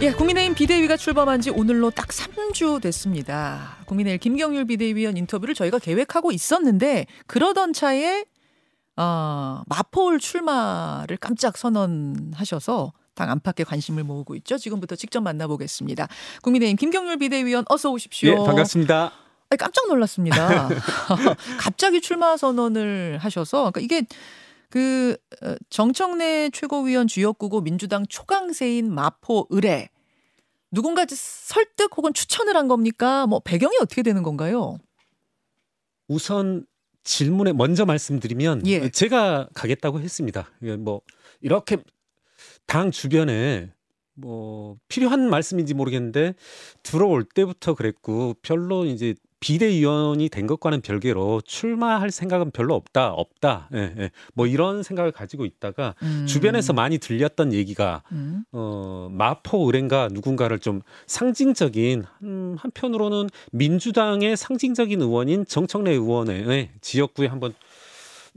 예, 국민의힘 비대위가 출범한 지 오늘로 딱 3주 됐습니다. 국민의힘 김경률 비대위원 인터뷰를 저희가 계획하고 있었는데 그러던 차에 어, 마포울 출마를 깜짝 선언하셔서 당 안팎의 관심을 모으고 있죠. 지금부터 직접 만나보겠습니다. 국민의힘 김경률 비대위원 어서 오십시오. 예, 반갑습니다. 아니, 깜짝 놀랐습니다. 갑자기 출마 선언을 하셔서 그러니까 이게 그 어, 정청래 최고위원 주역구고 민주당 초강세인 마포 의뢰 누군가 설득 혹은 추천을 한 겁니까? 뭐 배경이 어떻게 되는 건가요? 우선 질문에 먼저 말씀드리면 예. 제가 가겠다고 했습니다. 이게 뭐 이렇게 당 주변에 뭐 필요한 말씀인지 모르겠는데 들어올 때부터 그랬고 별로 이제 비대위원이 된 것과는 별개로 출마할 생각은 별로 없다 없다 예, 예. 뭐 이런 생각을 가지고 있다가 음. 주변에서 많이 들렸던 얘기가 음. 어, 마포 의뢰인가 누군가를 좀 상징적인 음, 한편으로는 민주당의 상징적인 의원인 정청래 의원의 지역구에 한번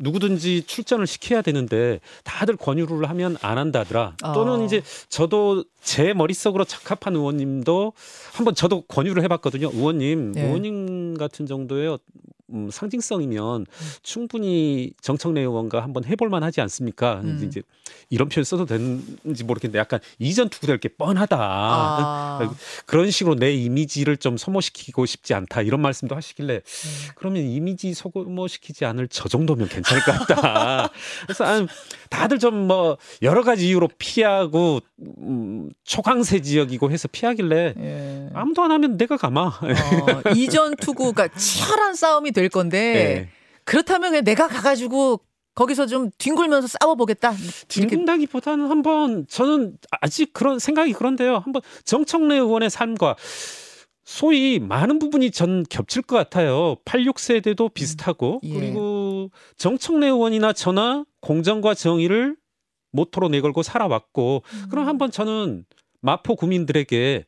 누구든지 출전을 시켜야 되는데 다들 권유를 하면 안 한다더라. 또는 어. 이제 저도 제 머릿속으로 적합한 의원님도 한번 저도 권유를 해봤거든요. 의원님, 네. 의원님 같은 정도의 음, 상징성이면 충분히 정청래 의원과 한번 해볼만 하지 않습니까? 음. 이제 이런 표현 써도 되는지 모르겠는데 약간 이전 투구될 게 뻔하다. 아. 그런 식으로 내 이미지를 좀 소모시키고 싶지 않다. 이런 말씀도 하시길래 그러면 이미지 소모시키지 않을 저 정도면 괜찮을 것 같다. 그래서 아, 다들 좀 뭐 여러 가지 이유로 피하고 음, 초강세 지역이고 해서 피하길래 예. 아무도 안 하면 내가 가마. 어, 이전 투구가 치열한 싸움이 될 건데 네. 그렇다면 그냥 내가 가가지고 거기서 좀 뒹굴면서 싸워보겠다. 뒹군다기보다는 한번 저는 아직 그런 생각이 그런데요. 한번 정청래 의원의 삶과 소위 많은 부분이 전 겹칠 것 같아요. 86세대도 비슷하고 예. 그리고 정청래 의원이나 저나 공정과 정의를 모토로 내걸고 살아왔고 그럼 한번 저는 마포 구민들에게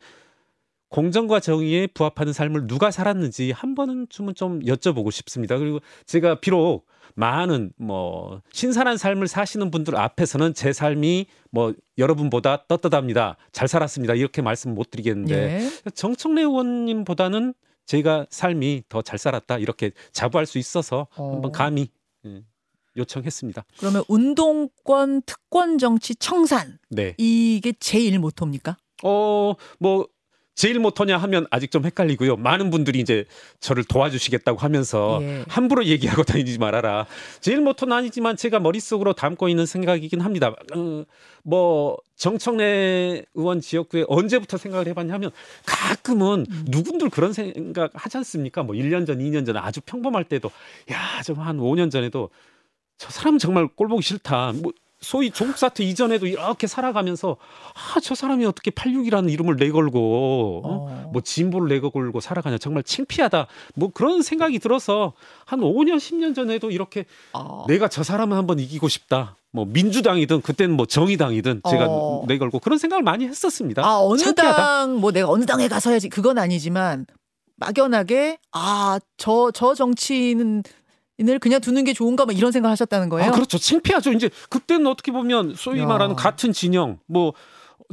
공정과 정의에 부합하는 삶을 누가 살았는지 한 번은 좀, 좀 여쭤보고 싶습니다. 그리고 제가 비록 많은 뭐 신선한 삶을 사시는 분들 앞에서는 제 삶이 뭐 여러분보다 떳떳합니다. 잘 살았습니다. 이렇게 말씀 못 드리겠는데 예. 정청래 의원님보다는 제가 삶이 더 잘 살았다 이렇게 자부할 수 있어서 어. 한번 감히 예, 요청했습니다. 그러면 운동권 특권 정치 청산 네. 이게 제일 모토입니까? 어, 뭐 제일 모토냐 하면 아직 좀 헷갈리고요. 많은 분들이 이제 저를 도와주시겠다고 하면서 예. 함부로 얘기하고 다니지 말아라. 제일 모토는 아니지만 제가 머릿속으로 담고 있는 생각이긴 합니다. 어, 뭐 정청래 의원 지역구에 언제부터 생각을 해봤냐면 가끔은 음. 누군들 그런 생각 하지 않습니까? 뭐 1년 전, 2년 전 아주 평범할 때도 야, 좀 한 5년 전에도 저 사람 정말 꼴 보기 싫다. 뭐 소위 조국 사태 이전에도 이렇게 살아가면서 아, 저 사람이 어떻게 86이라는 이름을 내걸고 어? 어. 뭐 진보를 내걸고 살아가냐 정말 창피하다. 뭐 그런 생각이 들어서 한 5년 10년 전에도 이렇게 어. 내가 저 사람을 한번 이기고 싶다. 뭐 민주당이든 그때는 뭐 정의당이든 제가 어. 내걸고 그런 생각을 많이 했었습니다. 아 어느. 당 뭐 내가 어느 당에 가서야지 그건 아니지만 막연하게 아 저저 정치인은 을 그냥 두는 게 좋은가 뭐 이런 생각 하셨다는 거예요. 아, 그렇죠. 창피하죠. 이제 그때는 어떻게 보면 소위 야. 말하는 같은 진영 뭐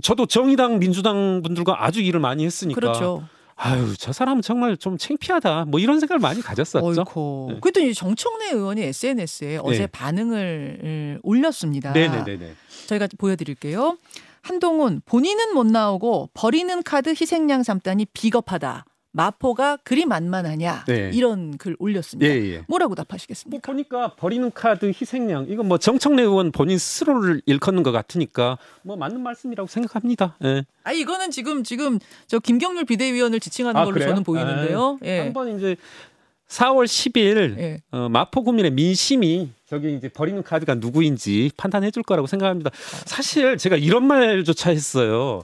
저도 정의당 민주당 분들과 아주 일을 많이 했으니까 그렇죠. 아유 저 사람은 정말 좀 창피하다 뭐 이런 생각을 많이 가졌었죠. 어이코. 네. 그랬더니 정청래 의원이 SNS에 어제 반응을 음, 올렸습니다. 네네네네. 저희가 보여드릴게요. 한동훈 본인은 못 나오고 버리는 카드 희생양 삼다니 비겁하다. 마포가 그리 만만하냐 네. 이런 글 올렸습니다. 예 예. 뭐라고 뭐 답하시겠습니까? 보니까 버리는 카드 희생양 이건 뭐 정청래 의원 본인 스스로를 일컫는 것 같으니까 뭐 맞는 말씀이라고 생각합니다. 예. 아 이거는 지금 지금 저 김경률 비대위원을 지칭하는 아, 걸로 그래요? 저는 보이는데요. 예. 한번 이제 4월 10일 예. 어, 마포 구민의 민심이 저기 이제 버리는 카드가 누구인지 판단해 줄 거라고 생각합니다. 사실 제가 이런 말조차 했어요.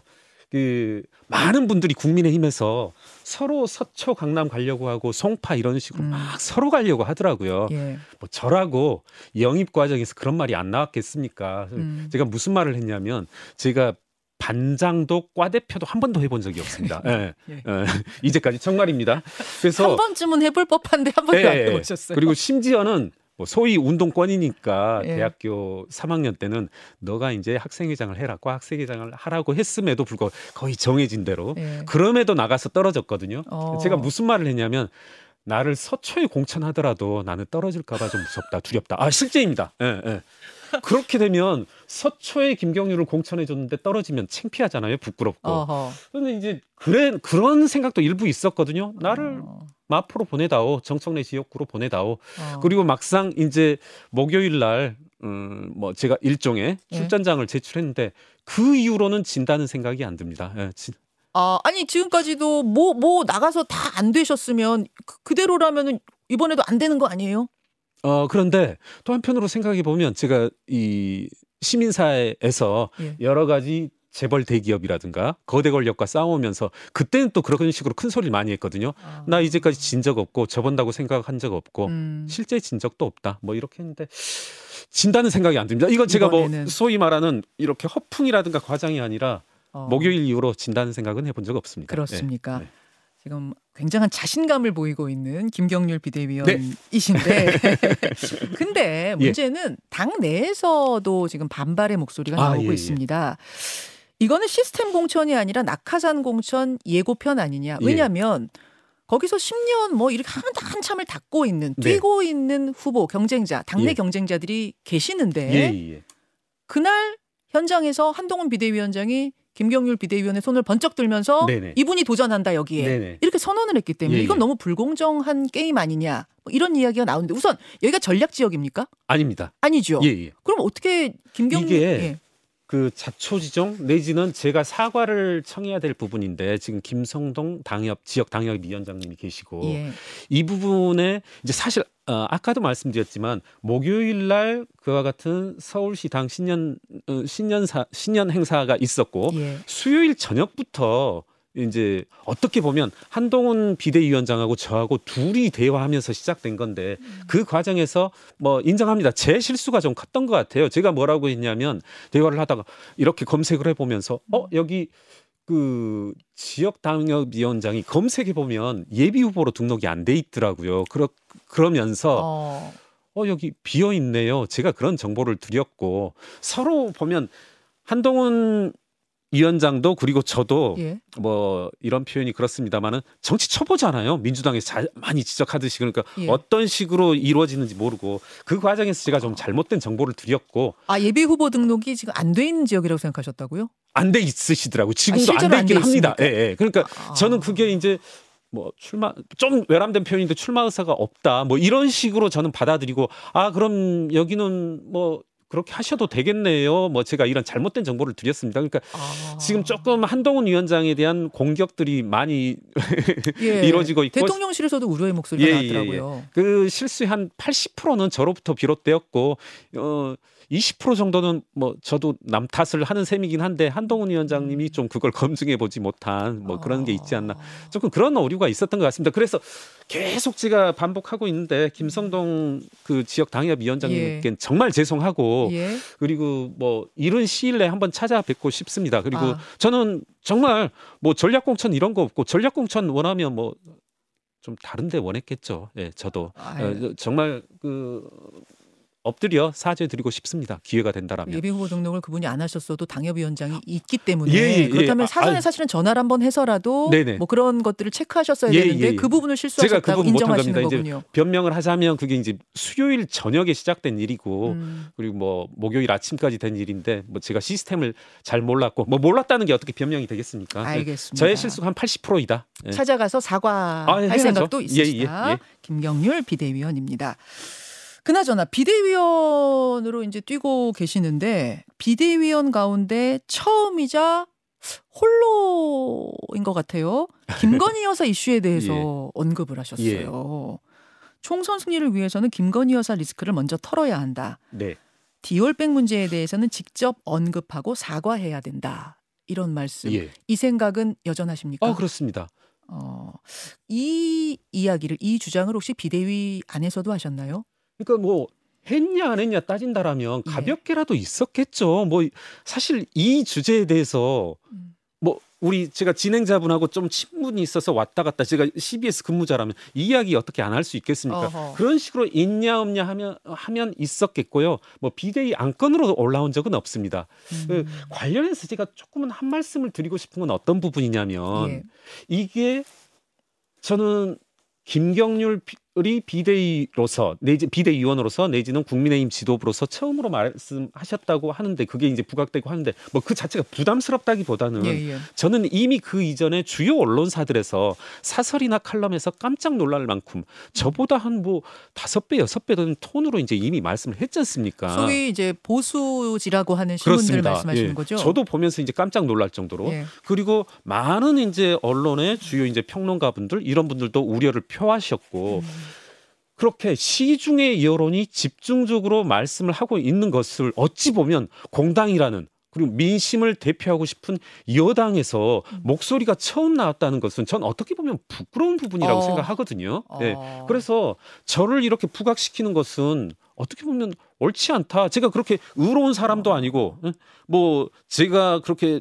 그 많은 분들이 국민의힘에서 서로 서초 강남 가려고 하고 송파 이런 식으로 음. 막 서로 가려고 하더라고요. 예. 뭐 저라고 영입 과정에서 그런 말이 안 나왔겠습니까? 음. 제가 무슨 말을 했냐면 제가 반장도 과대표도 한 번도 해본 적이 없습니다. 예. 예. 예. 이제까지 정말입니다. 그래서 한 번쯤은 해볼 법한데 한 번도 안 예, 해보셨어요. 그리고 심지어는 뭐 소위 운동권이니까 예. 대학교 3학년 때는 너가 이제 학생회장을 해라, 과 학생회장을 하라고 했음에도 불구하고 거의 정해진 대로 예. 그럼에도 나가서 떨어졌거든요. 어. 제가 무슨 말을 했냐면 나를 서초에 공천하더라도 나는 떨어질까봐 좀 무섭다, 두렵다. 아 실제입니다. 예, 예. 그렇게 되면 서초에 김경률을 공천해 줬는데 떨어지면 창피하잖아요, 부끄럽고. 어허. 근데 이제 그래 그런 생각도 일부 있었거든요. 나를 어. 마포로 보내다오, 정청래 지역구로 보내다오. 어. 그리고 막상 이제 목요일 날, 음, 뭐 제가 일종의 예. 출전장을 제출했는데 그 이후로는 진다는 생각이 안 듭니다. 예, 진- 아, 아니 지금까지도 뭐뭐 나가서 다 안 되셨으면 그, 그대로라면은 이번에도 안 되는 거 아니에요? 어, 그런데 또 한편으로 생각해 보면 제가 이 시민사회에서 예. 여러 가지 재벌 대기업이라든가 거대 권력과 싸우면서 그때는 또 그런 식으로 큰 소리를 많이 했거든요. 아. 나 이제까지 진 적 없고 접은다고 생각한 적 없고 음. 실제 진 적도 없다. 뭐 이렇게 했는데 진다는 생각이 안 듭니다. 이건 제가 이번에는. 뭐 소위 말하는 이렇게 허풍이라든가 과장이 아니라 어. 목요일 이후로 진다는 생각은 해본 적 없습니다. 그렇습니까? 네. 지금 굉장한 자신감을 보이고 있는 김경률 네. 비대위원이신데 근데 문제는 당 내에서도 지금 반발의 목소리가 아, 나오고 예, 예. 있습니다. 이거는 시스템 공천이 아니라 낙하산 공천 예고편 아니냐. 예. 왜냐하면 거기서 10년 뭐 이렇게 한, 한참을 닦고 있는 네. 뛰고 있는 후보 경쟁자 당내 예. 경쟁자들이 계시는데 예, 예, 예. 그날 현장에서 한동훈 비대위원장이 김경률 비대위원의 손을 번쩍 들면서 네네. 이분이 도전한다 여기에 네네. 이렇게 선언을 했기 때문에 예, 이건 예. 너무 불공정한 게임 아니냐 뭐 이런 이야기가 나오는데 우선 여기가 전략 지역입니까? 아닙니다. 아니죠. 예, 예. 그럼 어떻게 김경률 이게 예. 그 자초지종 내지는 제가 사과를 청해야 될 부분인데 지금 김성동 당협 지역 당협 위원장님이 계시고 예. 이 부분에 이제 사실 어, 아까도 말씀드렸지만 목요일 날 그와 같은 서울시 당 신년 어, 신년사 신년 행사가 있었고 예. 수요일 저녁부터 이제 어떻게 보면 한동훈 비대위원장하고 저하고 둘이 대화하면서 시작된 건데 그 과정에서 뭐 인정합니다. 제 실수가 좀 컸던 것 같아요. 제가 뭐라고 했냐면 대화를 하다가 이렇게 검색을 해보면서 어 여기 그 지역 당협 위원장이 검색해 보면 예비 후보로 등록이 안 돼 있더라고요. 그러 그러면서 어. 어 여기 비어 있네요. 제가 그런 정보를 드렸고 서로 보면 한동훈 위원장도 그리고 저도 예. 뭐 이런 표현이 그렇습니다만은 정치 초보잖아요. 민주당에서 잘 많이 지적하듯이 그러니까 예. 어떤 식으로 이루어지는지 모르고 그 과정에서 제가 좀 잘못된 정보를 드렸고 아 예비 후보 등록이 지금 안 돼 있는 지역이라고 생각하셨다고요? 안 돼 있으시더라고요. 지금도 아, 실제로 안돼 안돼 있긴 합니다. 예, 예. 그러니까 아. 저는 그게 이제 뭐 출마 좀 외람된 표현인데 출마 의사가 없다. 뭐 이런 식으로 저는 받아들이고 아 그럼 여기는 뭐 그렇게 하셔도 되겠네요. 뭐 제가 이런 잘못된 정보를 드렸습니다. 그러니까 아. 지금 조금 한동훈 위원장에 대한 공격들이 많이 예. 이루어지고 있고 대통령실에서도 우려의 목소리가 예, 예, 나왔더라고요. 그 실수의 한 80%는 저로부터 비롯되었고 어 20% 정도는 뭐 저도 남 탓을 하는 셈이긴 한데 한동훈 위원장님이 좀 그걸 검증해 보지 못한 뭐 그런 게 있지 않나 아. 조금 그런 오류가 있었던 것 같습니다. 그래서 계속 제가 반복하고 있는데 김성동 그 지역 당협 위원장님께 정말 죄송하고 예. 그리고 뭐 이른 시일 내에 한번 찾아뵙고 싶습니다. 그리고 아. 저는 정말 뭐 전략 공천 이런 거 없고 전략 공천 원하면 뭐좀 다른데 원했겠죠. 예, 저도 아유. 어, 정말 그 엎드려 사죄드리고 싶습니다. 기회가 된다라면. 예비 후보 등록을 그분이 안 하셨어도 당협위원장이 있기 때문에 예, 예, 예. 그렇다면 아, 사전에 아유. 사실은 전화를 한번 해서라도 네네. 뭐 그런 것들을 체크하셨어야 예, 되는데 예, 예. 그 부분을 제가 그 실수하셨다고 부분 인정하시는 거군요. 변명을 하자면 그게 이제 수요일 저녁에 시작된 일이고 음. 그리고 뭐 목요일 아침까지 된 일인데 뭐 제가 시스템을 잘 몰랐고 뭐 몰랐다는 게 어떻게 변명이 되겠습니까? 예. 알겠습니다. 저의 실수가 한 80%이다. 예. 찾아가서 사과할 아. 생각도 예, 있으시다. 예, 예. 김경률 비대위원입니다. 그나저나 비대위원으로 이제 뛰고 계시는데 비대위원 가운데 처음이자 홀로인 것 같아요. 김건희 여사 이슈에 대해서 언급을 하셨어요. 총선 승리를 위해서는 김건희 여사 리스크를 먼저 털어야 한다. 네. 디올백 문제에 대해서는 직접 언급하고 사과해야 된다. 이런 말씀. 예. 이 생각은 여전하십니까? 아, 그렇습니다. 어, 이 이야기를 이 주장을 혹시 비대위 안에서도 하셨나요? 그러니까 뭐 했냐 안 했냐 따진다라면 예. 가볍게라도 있었겠죠. 뭐 사실 이 주제에 대해서 음. 뭐 우리 제가 진행자분하고 좀 친분이 있어서 왔다 갔다 제가 CBS 근무자라면 이 이야기 어떻게 안 할 수 있겠습니까? 어허. 그런 식으로 있냐 없냐 하면 하면 있었겠고요. 뭐 비대위 안건으로 올라온 적은 없습니다. 그 음. 관련해서 제가 조금은 한 말씀을 드리고 싶은 건 어떤 부분이냐면 예. 이게 저는 김경률 이 비대위로서 내지 비대위원으로서 내지는 국민의힘 지도부로서 처음으로 말씀하셨다고 하는데 그게 이제 부각되고 하는데 뭐 그 자체가 부담스럽다기보다는 예, 예. 저는 이미 그 이전에 주요 언론사들에서 사설이나 칼럼에서 깜짝 놀랄 만큼 저보다 한 뭐 다섯 배 여섯 배 되는 톤으로 이제 이미 말씀을 했지 않습니까? 소위 이제 보수지라고 하는 신문들. 말씀하시는 예. 거죠? 저도 보면서 이제 깜짝 놀랄 정도로 예. 그리고 많은 이제 언론의 주요 이제 평론가분들 이런 분들도 우려를 표하셨고 음. 그렇게 시중의 여론이 집중적으로 말씀을 하고 있는 것을 어찌 보면 공당이라는 그리고 민심을 대표하고 싶은 여당에서 음. 목소리가 처음 나왔다는 것은 전 어떻게 보면 부끄러운 부분이라고 어. 생각하거든요. 네. 어. 그래서 저를 이렇게 부각시키는 것은 어떻게 보면 옳지 않다. 제가 그렇게 의로운 사람도 아니고, 응? 뭐 제가 그렇게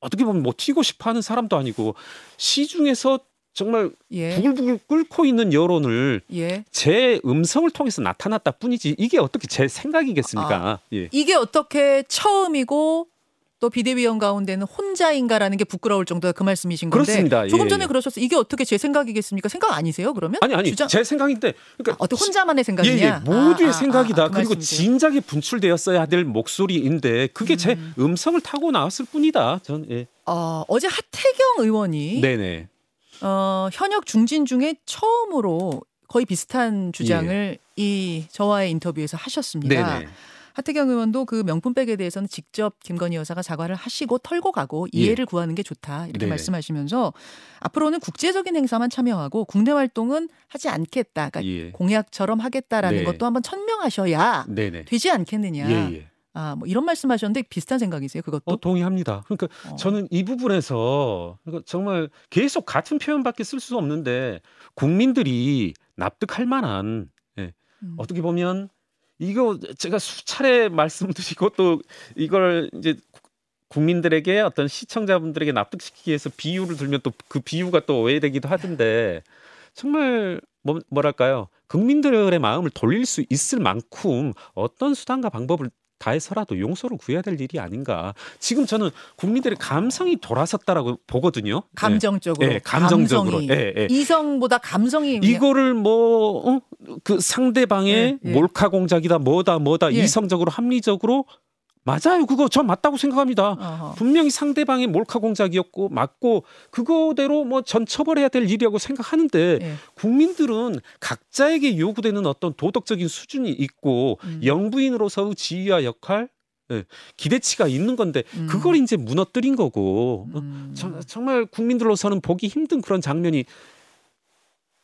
어떻게 보면 뭐 튀고 싶어 하는 사람도 아니고 시중에서 정말 예. 부글부글 끓고 있는 여론을 예. 제 음성을 통해서 나타났다 뿐이지 이게 어떻게 제 생각이겠습니까? 아. 예. 이게 어떻게 처음이고 또 비대위원 가운데는 혼자인가라는 게 부끄러울 정도의 그 말씀이신 건데 그렇습니다. 조금 예, 전에 예. 그러셨어요. 이게 어떻게 제 생각이겠습니까? 생각 아니세요? 그러면 아니 아니 주장- 제 생각인데 그러니까 아, 어떻게 혼자만의 예, 생각이냐? 예, 모두의 아, 아, 생각이다. 아, 그 그리고 말씀이세요. 진작에 분출되었어야 될 목소리인데 그게 제 음. 음성을 타고 나왔을 뿐이다. 전 예. 어, 어제 하태경 의원이 네네. 어, 현역 중진 중에 처음으로 거의 비슷한 주장을 이 저와의 인터뷰에서 하셨습니다. 예. 네네. 하태경 의원도 그 명품백에 대해서는 직접 김건희 여사가 사과를 하시고 털고 가고 예. 이해를 구하는 게 좋다 이렇게 네네. 말씀하시면서 앞으로는 국제적인 행사만 참여하고 국내 활동은 하지 않겠다. 그러니까 예. 공약처럼 하겠다라는 네. 것도 한번 천명하셔야 네네. 되지 않겠느냐. 예, 예. 아, 뭐 이런 말씀하셨는데 비슷한 생각이세요? 그것도? 어, 동의합니다. 그러니까 어. 저는 이 부분에서 그러니까 정말 계속 같은 표현밖에 쓸 수 없는데 국민들이 납득할 만한 예, 음. 어떻게 보면 이거 제가 수차례 말씀드리고 또 이걸 이제 국- 국민들에게 어떤 시청자분들에게 납득시키기 위해서 비유를 들면 또 그 비유가 또 오해되기도 하던데 정말 뭐, 뭐랄까요 국민들의 마음을 돌릴 수 있을 만큼 어떤 수단과 방법을 다해서라도 용서를 구해야 될 일이 아닌가. 지금 저는 국민들의 감성이 돌아섰다라고 보거든요. 감정적으로. 예, 예, 감정적으로. 감성이. 예, 예. 이성보다 감성이 이거를 뭐그 상대방의 예, 예. 몰카 공작이다 뭐다 뭐다 예. 이성적으로 합리적으로 맞아요 그거 전 맞다고 생각합니다 어허. 분명히 상대방의 몰카 공작이었고 맞고 그거대로 뭐 전 처벌해야 될 일이라고 생각하는데 예. 국민들은 각자에게 요구되는 어떤 도덕적인 수준이 있고 음. 영부인으로서의 지위와 역할 예, 기대치가 있는 건데 음. 그걸 이제 무너뜨린 거고 음. 저- 정말 국민들로서는 보기 힘든 그런 장면이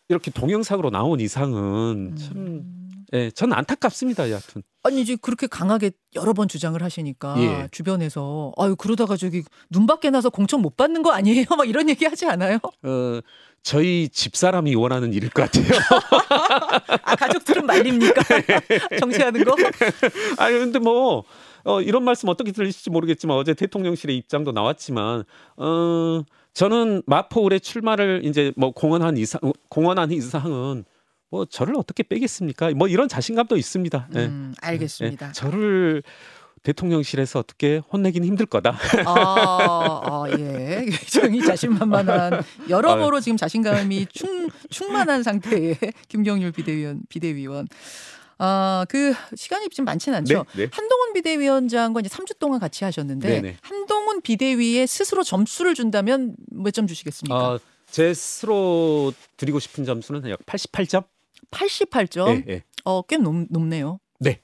이렇게 동영상으로 나온 이상은 참, 음. 예, 전 안타깝습니다. 여하튼 아니 이제 그렇게 강하게 여러 번 주장을 하시니까 예. 주변에서 아유 그러다가 저기 눈 밖에 나서 공천 못 받는 거 아니에요? 막 이런 얘기 하지 않아요? 어, 저희 집 사람이 원하는 일일 것 같아요. 아 가족들은 말립니까? 정치하는 거? 아니 근데 뭐 어, 이런 말씀 어떻게 들리실지 모르겠지만 어제 대통령실의 입장도 나왔지만 어, 저는 마포울의 출마를 이제 뭐 공언한 이상 공언한 이상은 뭐 저를 어떻게 빼겠습니까? 뭐 이런 자신감도 있습니다. 예. 음, 알겠습니다. 예, 저를 대통령실에서 어떻게 혼내기는 힘들 거다. 아, 아, 예. 굉장히 자신만만한 여러모로 지금 자신감이 충, 충만한 상태의 김경률 비대위원, 비대위원. 아, 그 시간이 좀 많지는 않죠. 네, 네. 한동훈 비대위원장과 이제 3주 동안 같이 하셨는데 네, 네. 한동훈 비대위에 스스로 점수를 준다면 몇 점 주시겠습니까? 어, 제 스스로 드리고 싶은 점수는 약 88점. 88점. 예, 예. 어, 꽤 높, 높네요. 네.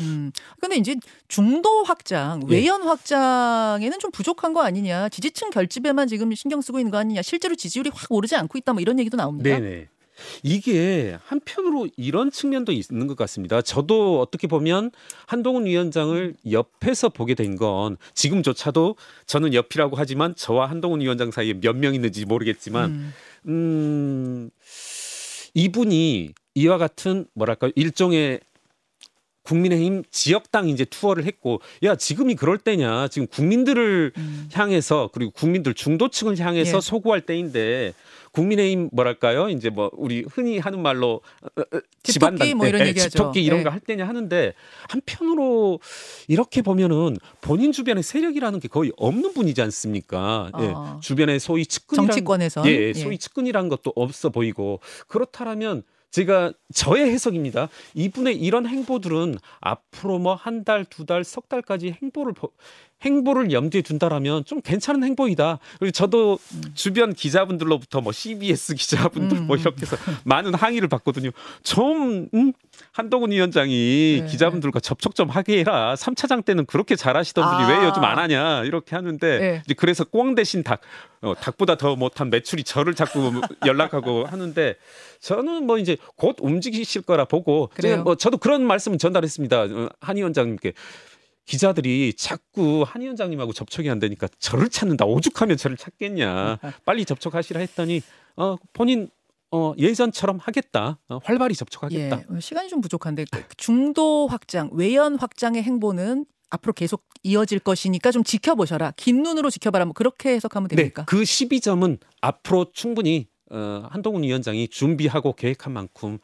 음. 근데 이제 중도 확장, 예. 외연 확장에는 좀 부족한 거 아니냐. 지지층 결집에만 지금 신경 쓰고 있는 거 아니냐. 실제로 지지율이 확 오르지 않고 있다. 뭐 이런 얘기도 나옵니다. 네네. 이게 한편으로 이런 측면도 있는 것 같습니다. 저도 어떻게 보면 한동훈 위원장을 옆에서 보게 된 건 지금조차도 저는 옆이라고 하지만 저와 한동훈 위원장 사이에 몇 명 있는지 모르겠지만 음. 음, 이분이 이와 같은 뭐랄까 일종의 국민의힘 지역당 이제 투어를 했고 야 지금이 그럴 때냐 지금 국민들을 음. 향해서 그리고 국민들 중도층을 향해서 예. 소구할 때인데 국민의힘 뭐랄까요 이제 뭐 우리 흔히 하는 말로 어, 어, 집토끼 뭐 이런 예. 집토끼 이런 예. 거할 때냐 하는데 한편으로 이렇게 보면은 본인 주변에 세력이라는 게 거의 없는 분이지 않습니까? 예. 아. 주변에 소위 측근이란 정치권에선 예, 소위 측근이라는 것도 없어 보이고 그렇다라면 제가 저의 해석입니다. 이분의 이런 행보들은 앞으로 뭐 한 달, 두 달, 석 달까지 행보를 보- 행보를 염두에 둔다라면 좀 괜찮은 행보이다. 그리고 저도 주변 기자분들로부터 뭐 CBS 기자분들 뭐 음. 이렇게 해서 많은 항의를 받거든요. 좀 음, 한동훈 위원장이 네. 기자분들과 접촉 좀 하게 해라. 3차장 때는 그렇게 잘하시던 분이 아. 왜 요즘 안 하냐 이렇게 하는데 네. 이제 그래서 꽝 대신 닭 어, 닭보다 더 못한 매출이 저를 자꾸 연락하고 하는데 저는 뭐 이제 곧 움직이실 거라 보고 그래요? 뭐 저도 그런 말씀을 전달했습니다 어, 한 위원장님께 기자들이 자꾸 한 위원장님하고 접촉이 안 되니까 저를 찾는다 오죽하면 저를 찾겠냐 빨리 접촉하시라 했더니 어 본인 어 예전처럼 하겠다 어, 활발히 접촉하겠다 예, 시간이 좀 부족한데 그 중도 확장, 외연 확장의 행보는 앞으로 계속 이어질 것이니까 좀 지켜보셔라. 긴 눈으로 지켜봐라. 뭐 그렇게 해석하면 됩니까? 네, 그 12점은 앞으로 충분히 어, 한동훈 위원장이 준비하고 계획한 만큼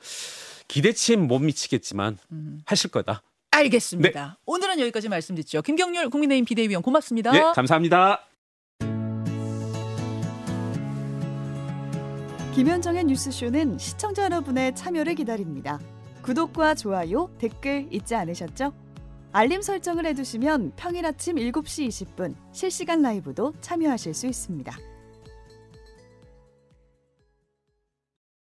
기대치엔 못 미치겠지만 음. 하실 거다. 알겠습니다. 오늘은 여기까지 말씀드리죠. 김경률 국민의힘 비대위원 고맙습니다. 예, 감사합니다. 김현정의 뉴스쇼는 시청자 여러분의 참여를 기다립니다. 구독과 좋아요, 댓글 잊지 않으셨죠? 알림 설정을 해두시면 평일 아침 7시 20분 실시간 라이브도 참여하실 수 있습니다.